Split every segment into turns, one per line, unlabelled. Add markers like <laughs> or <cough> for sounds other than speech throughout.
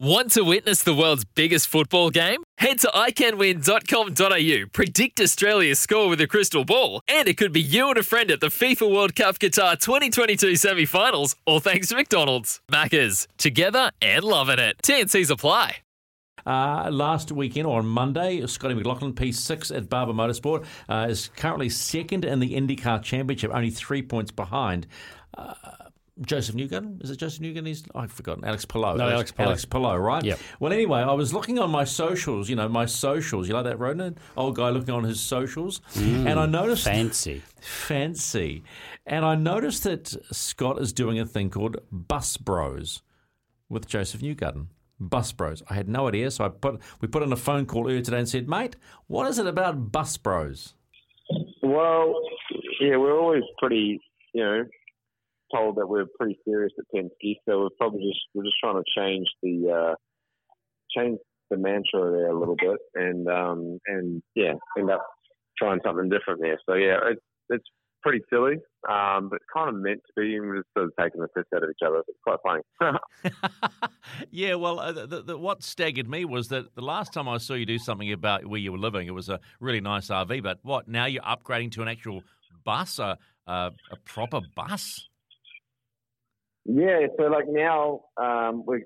Want to witness the world's biggest football game? Head to iCanWin.com.au, predict Australia's score with a crystal ball, and it could be you and a friend at the FIFA World Cup Qatar 2022 semi finals, all thanks to McDonald's. Maccas, together and loving it. TNC's apply.
Uh, last weekend or on Monday, Scotty McLaughlin, P6 at Barber Motorsport, uh, is currently second in the IndyCar Championship, only three points behind. Uh, Josef Newgarden. Is it Josef Newgarden? He's I've forgotten. Alex Palou.
No, Alex Palou.
Alex Palou, right?
Yep.
Well, anyway, I was looking on my socials. You know, my socials. You like that, Ronan? Old guy looking on his socials, mm. and I noticed
Fancy.
fancy, and I noticed that Scott is doing a thing called Bus Bros with Josef Newgarden. Bus Bros. I had no idea, so I put we put in a phone call earlier today and said, "Mate, what is it about Bus Bros?"
Well, yeah, we're always pretty, you know, told that we're pretty serious at Penske, so we're probably just we're just trying to change the uh, change the mantra there a little bit, and um, and yeah, end up trying something different there. So yeah, it's it's pretty silly, um, but kind of meant to be. And we're just sort of taking the piss out of each other. It's quite funny. <laughs> <laughs>
yeah, well, uh, the, the, what staggered me was that the last time I saw you do something about where you were living, it was a really nice RV. But what now? You're upgrading to an actual bus, a a, a proper bus.
Yeah, so like now um, we,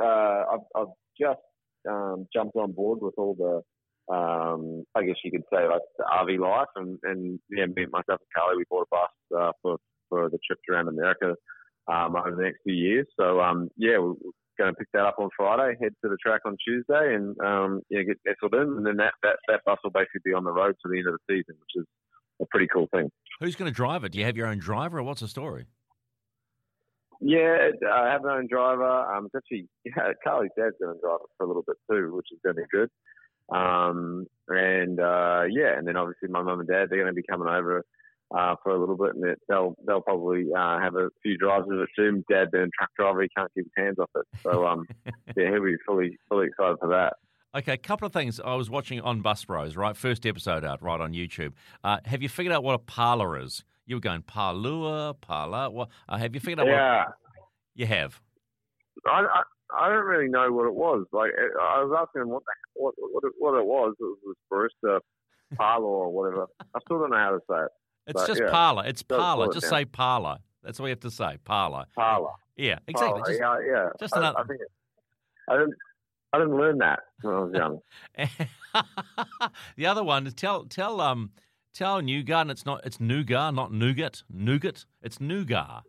uh, I've, I've just um, jumped on board with all the, um, I guess you could say like the RV life, and, and yeah, me, myself and Carly, we bought a bus uh, for for the trips around America um, over the next few years. So um, yeah, we're, going to pick that up on Friday, head to the track on Tuesday, and um, yeah, get nestled in, and then that, that that bus will basically be on the road to the end of the season, which is a pretty cool thing.
Who's going to drive it? Do you have your own driver, or what's the story?
Yeah, I have my own driver. Um, it's actually, <laughs> yeah, Carly's dad's going to drive it for a little bit too, which is going to be good. Um, and uh, yeah, and then obviously my mum and dad they're going to be coming over uh, for a little bit, and they'll they'll probably uh, have a few drives with it too. Dad being a truck driver, he can't keep his hands off it, so um, <laughs> yeah, he'll be fully fully excited for that.
Okay, a couple of things I was watching on Bus Bros, right? First episode out, right on YouTube. Uh, have you figured out what a parlor is? You were going parlor, parlor. What uh, have you figured out?
Yeah.
What, you have.
I, I I don't really know what it was. Like I was asking him what the, what what it, what it was. It was barista parlor or whatever. I still don't know how to say it.
It's
But,
just
yeah.
parlor. It's parlor.
it
Just say parlor. That's all you have to say. Parlor.
Parlor.
Yeah, exactly.
Parlor,
Just-
yeah, yeah.
just
I,
another-
I think it, I didn't. I didn't learn that when I was young. <laughs>
the other one is tell tell um tell and it's not it's nougat not nougat nougat it's nougat.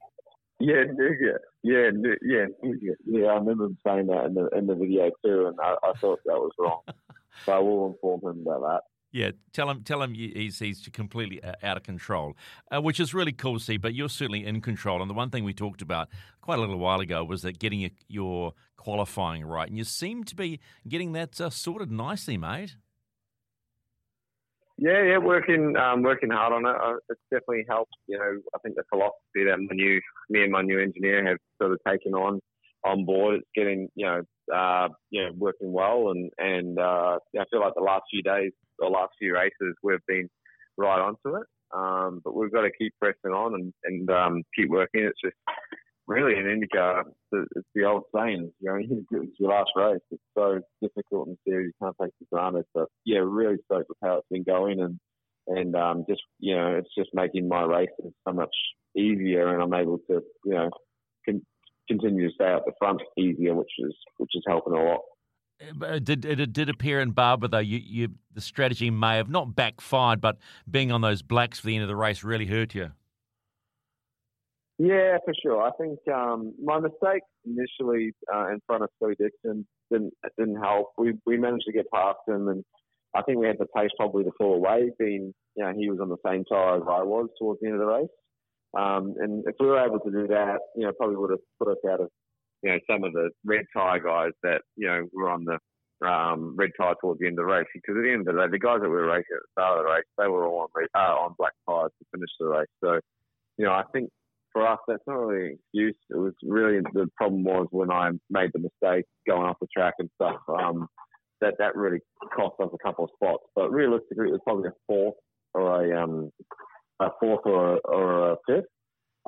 Yeah, nougat. Yeah, nu- yeah, nougat. Yeah, I remember him saying that in the in the video too, and I, I thought that was wrong. <laughs> so I will inform him about that.
Yeah, tell him tell him he's he's completely uh, out of control, uh, which is really cool to see. But you're certainly in control. And the one thing we talked about quite a little while ago was that getting your, your qualifying right, and you seem to be getting that uh, sorted nicely, mate.
Yeah, yeah, working um, working hard on it. Uh, It's definitely helped. You know, I think the philosophy that my new me and my new engineer have sort of taken on on board. It's getting you know uh, you know working well, and and uh, I feel like the last few days or last few races we've been right onto it. Um, but we've got to keep pressing on and and um, keep working. It's just really in IndyCar, it's the, it's the old saying, you know, <laughs> it's your last race. It's so difficult and serious, you can't take it for granted. But yeah, really stoked with how it's been going and, and um, just, you know, it's just making my races so much easier and I'm able to, you know, con- continue to stay out the front easier, which is, which is helping a lot.
Uh, Did it, it did appear in Barber though? You, you the strategy may have not backfired, but being on those blacks for the end of the race really hurt you.
Yeah, for sure. I think um, my mistake initially uh, in front of Scotty Dixon didn't didn't help. We we managed to get past him, and I think we had the pace probably to fall away. Being you know he was on the same tire as I was towards the end of the race, um, and if we were able to do that, you know, probably would have put us out of you know, some of the red tie guys that you know were on the um, red tie towards the end of the race. Because at the end of the day, the guys that were racing at the start of the race, they were all on uh, on black tires to finish the race. So, you know, I think for us, that's not really an excuse. It was really the problem was when I made the mistake going off the track and stuff. Um, that that really cost us a couple of spots. But realistically, it was probably a fourth or a um, a fourth or a, or a fifth.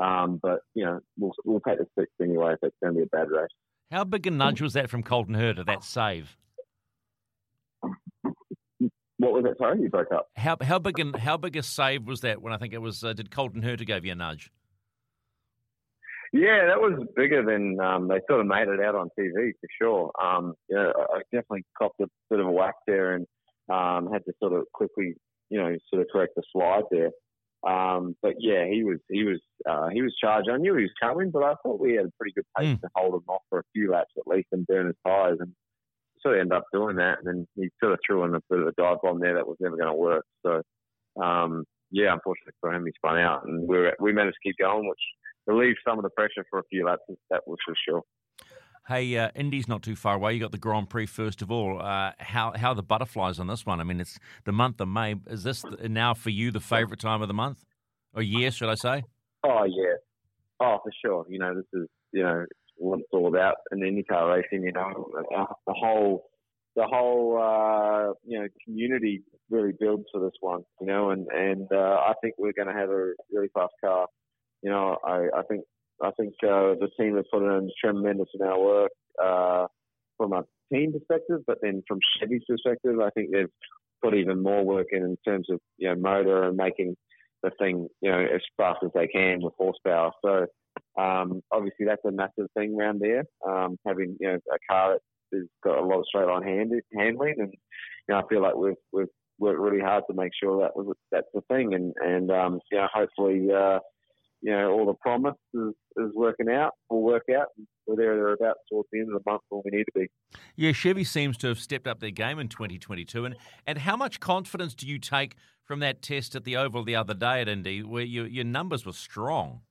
Um, but you know, we'll we'll take the sixth anyway if it's going to be a bad race.
How big a nudge was that from Colton Herta, that save?
What was that? Sorry, you broke up.
How how big an, how big a save was that? When I think it was, uh, did Colton Herta give you a nudge?
Yeah, that was bigger than um, they sort of made it out on TV for sure. Um, know, I definitely copped a bit of a whack there and um, had to sort of quickly, you know, sort of correct the slide there. Um, but yeah, he was he was uh, he was charged. I knew he was coming, but I thought we had a pretty good pace mm. to hold him off for a few laps at least and burn his tyres. And sort of ended up doing that. And then he sort of threw in a bit of a dive bomb there that was never going to work. So um, yeah, unfortunately for him, he spun out, and we were, we managed to keep going, which relieved some of the pressure for a few laps. That was for sure.
Hey, uh, Indy's not too far away. You got the Grand Prix first of all. Uh, how how the butterflies on this one? I mean, it's the month of May. Is this now for you the favourite time of the month or year? Should I say?
Oh yeah, oh for sure. You know, this is you know what it's all about in IndyCar racing. You know, the whole the whole uh, you know community really builds for this one. You know, and and uh, I think we're going to have a really fast car. You know, I, I think I think uh, the team has put in a tremendous amount of work uh, from a team perspective, but then from Chevy's perspective, I think they've put even more work in in terms of you know motor and making the thing you know as fast as they can with horsepower. So um, obviously that's a massive thing around there. Um, having you know a car that has got a lot of straight line hand, handling, and you know I feel like we've we've worked really hard to make sure that was that's the thing, and and um, you know hopefully. Uh, you know, all the promise is, is working out, will work out. We're there, they're about towards the end of the month where we need to be.
Yeah, Chevy seems to have stepped up their game in 2022. And, and how much confidence do you take from that test at the Oval the other day at Indy, where your, your numbers were strong?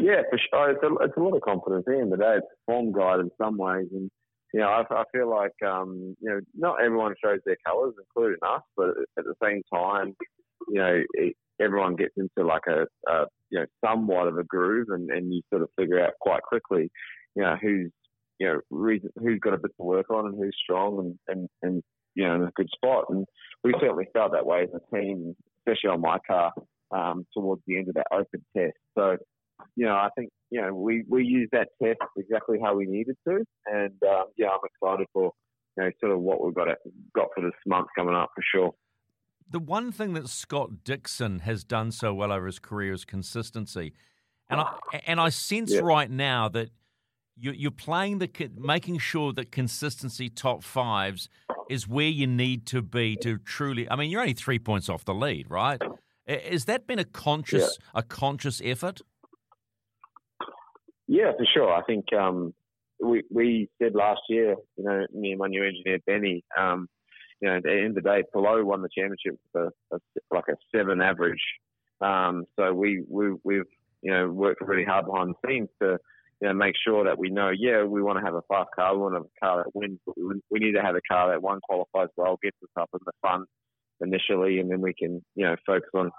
Yeah, for sure. It's a, it's a lot of confidence. At the end of the day, it's a form guide in some ways. And, you know, I, I feel like, um, you know, not everyone shows their colours, including us, but at the same time, you know, it, everyone gets into like a, a you know somewhat of a groove, and, and you sort of figure out quite quickly, you know, who's you know reason, who's got a bit to work on and who's strong and, and, and you know in a good spot. And we certainly felt that way as a team, especially on my car um, towards the end of that open test. So you know, I think you know we we used that test exactly how we needed to, and um, yeah, I'm excited for you know sort of what we've got at, got for this month coming up for sure
the one thing that Scott Dixon has done so well over his career is consistency, and I and I sense yeah. right now that you, are playing the making sure that consistency top fives is where you need to be to truly. I mean, you're only three points off the lead, right? Has that been a conscious yeah. a conscious effort?
Yeah, for sure. I think um, we we said last year, you know, me and my new engineer Benny. Um, you know, at the end of the day, Palou won the championship with a, a, like a seven average. Um, so we, we, we've, you know, worked really hard behind the scenes to, you know, make sure that we know, yeah, we want to have a fast car, we want to have a car that wins, but we, need to have a car that one qualifies well, gets us up in the fun initially, and then we can, you know, focus on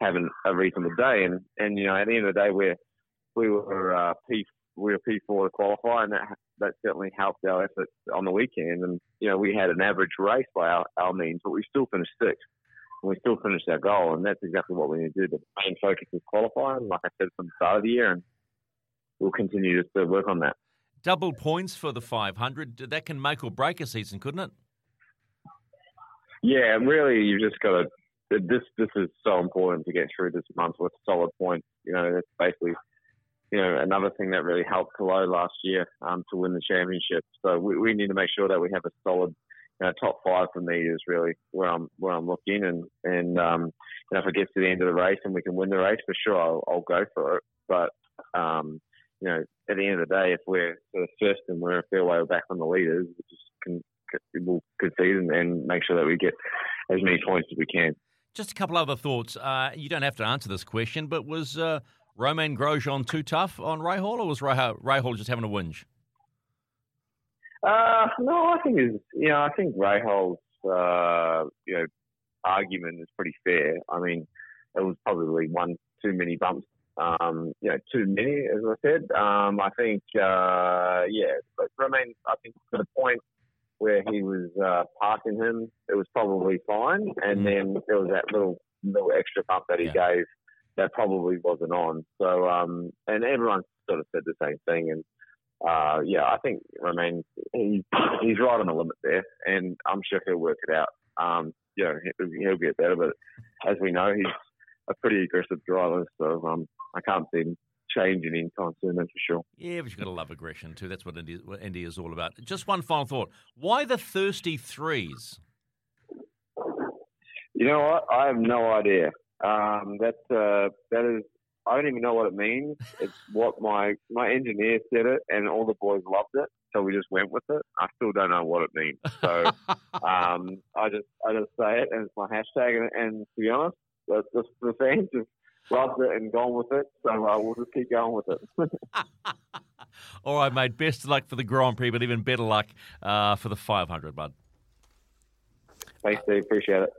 having a reasonable day. And, and you know, at the end of the day, we're, we were uh, we were P4 to qualify, and that that certainly helped our efforts on the weekend. And you know, we had an average race by our, our means, but we still finished sixth, and we still finished our goal. And that's exactly what we need to do. The main focus is qualifying, like I said from the start of the year, and we'll continue to work on that.
Double points for the 500. That can make or break a season, couldn't it?
Yeah, really, you've just got to. This this is so important to get through this month with solid points. You know, it's basically you know, another thing that really helped Palou last year um, to win the championship. So we, we, need to make sure that we have a solid you know, top five for me is really where I'm where I'm looking. And and um, you know, if it gets to the end of the race and we can win the race, for sure I'll, I'll go for it. But um, you know, at the end of the day, if we're sort of first and we're a fair way back on the leaders, we just can we'll concede and, and make sure that we get as many points as we can.
Just a couple other thoughts. Uh, you don't have to answer this question, but was uh, Romain Grosjean too tough on Rahal, or was Ray, Rahal just having a whinge?
Uh, no, I think is you know I think Rahal's uh, you know argument is pretty fair. I mean, it was probably one too many bumps. Um, you know, too many, as I said. Um, I think, uh, yeah, but Romain, I think to the point where he was uh, passing him, it was probably fine. And mm. then there was that little little extra bump that he yeah. gave that probably wasn't on. So, um, and everyone sort of said the same thing. And uh, yeah, I think Romain, he, he's right on the limit there, and I'm sure he'll work it out. Um, you know, he'll get better, but as we know, he's a pretty aggressive driver, so um, I can't see him changing anytime soon, that's for sure.
Yeah, but you've got to love aggression too. That's what Indy, what Indy is all about. Just one final thought. Why the thirsty threes?
You know what? I have no idea. Um, that uh, that is I don't even know what it means. It's what my my engineer said it, and all the boys loved it, so we just went with it. I still don't know what it means, so <laughs> um, I just I just say it, and it's my hashtag. And, and to be honest, the, the, the fans have loved it and gone with it, so uh, we'll just keep going with it. <laughs>
all right, mate. Best of luck for the Grand Prix, but even better luck uh, for the 500, bud.
Thanks, Steve. Appreciate it.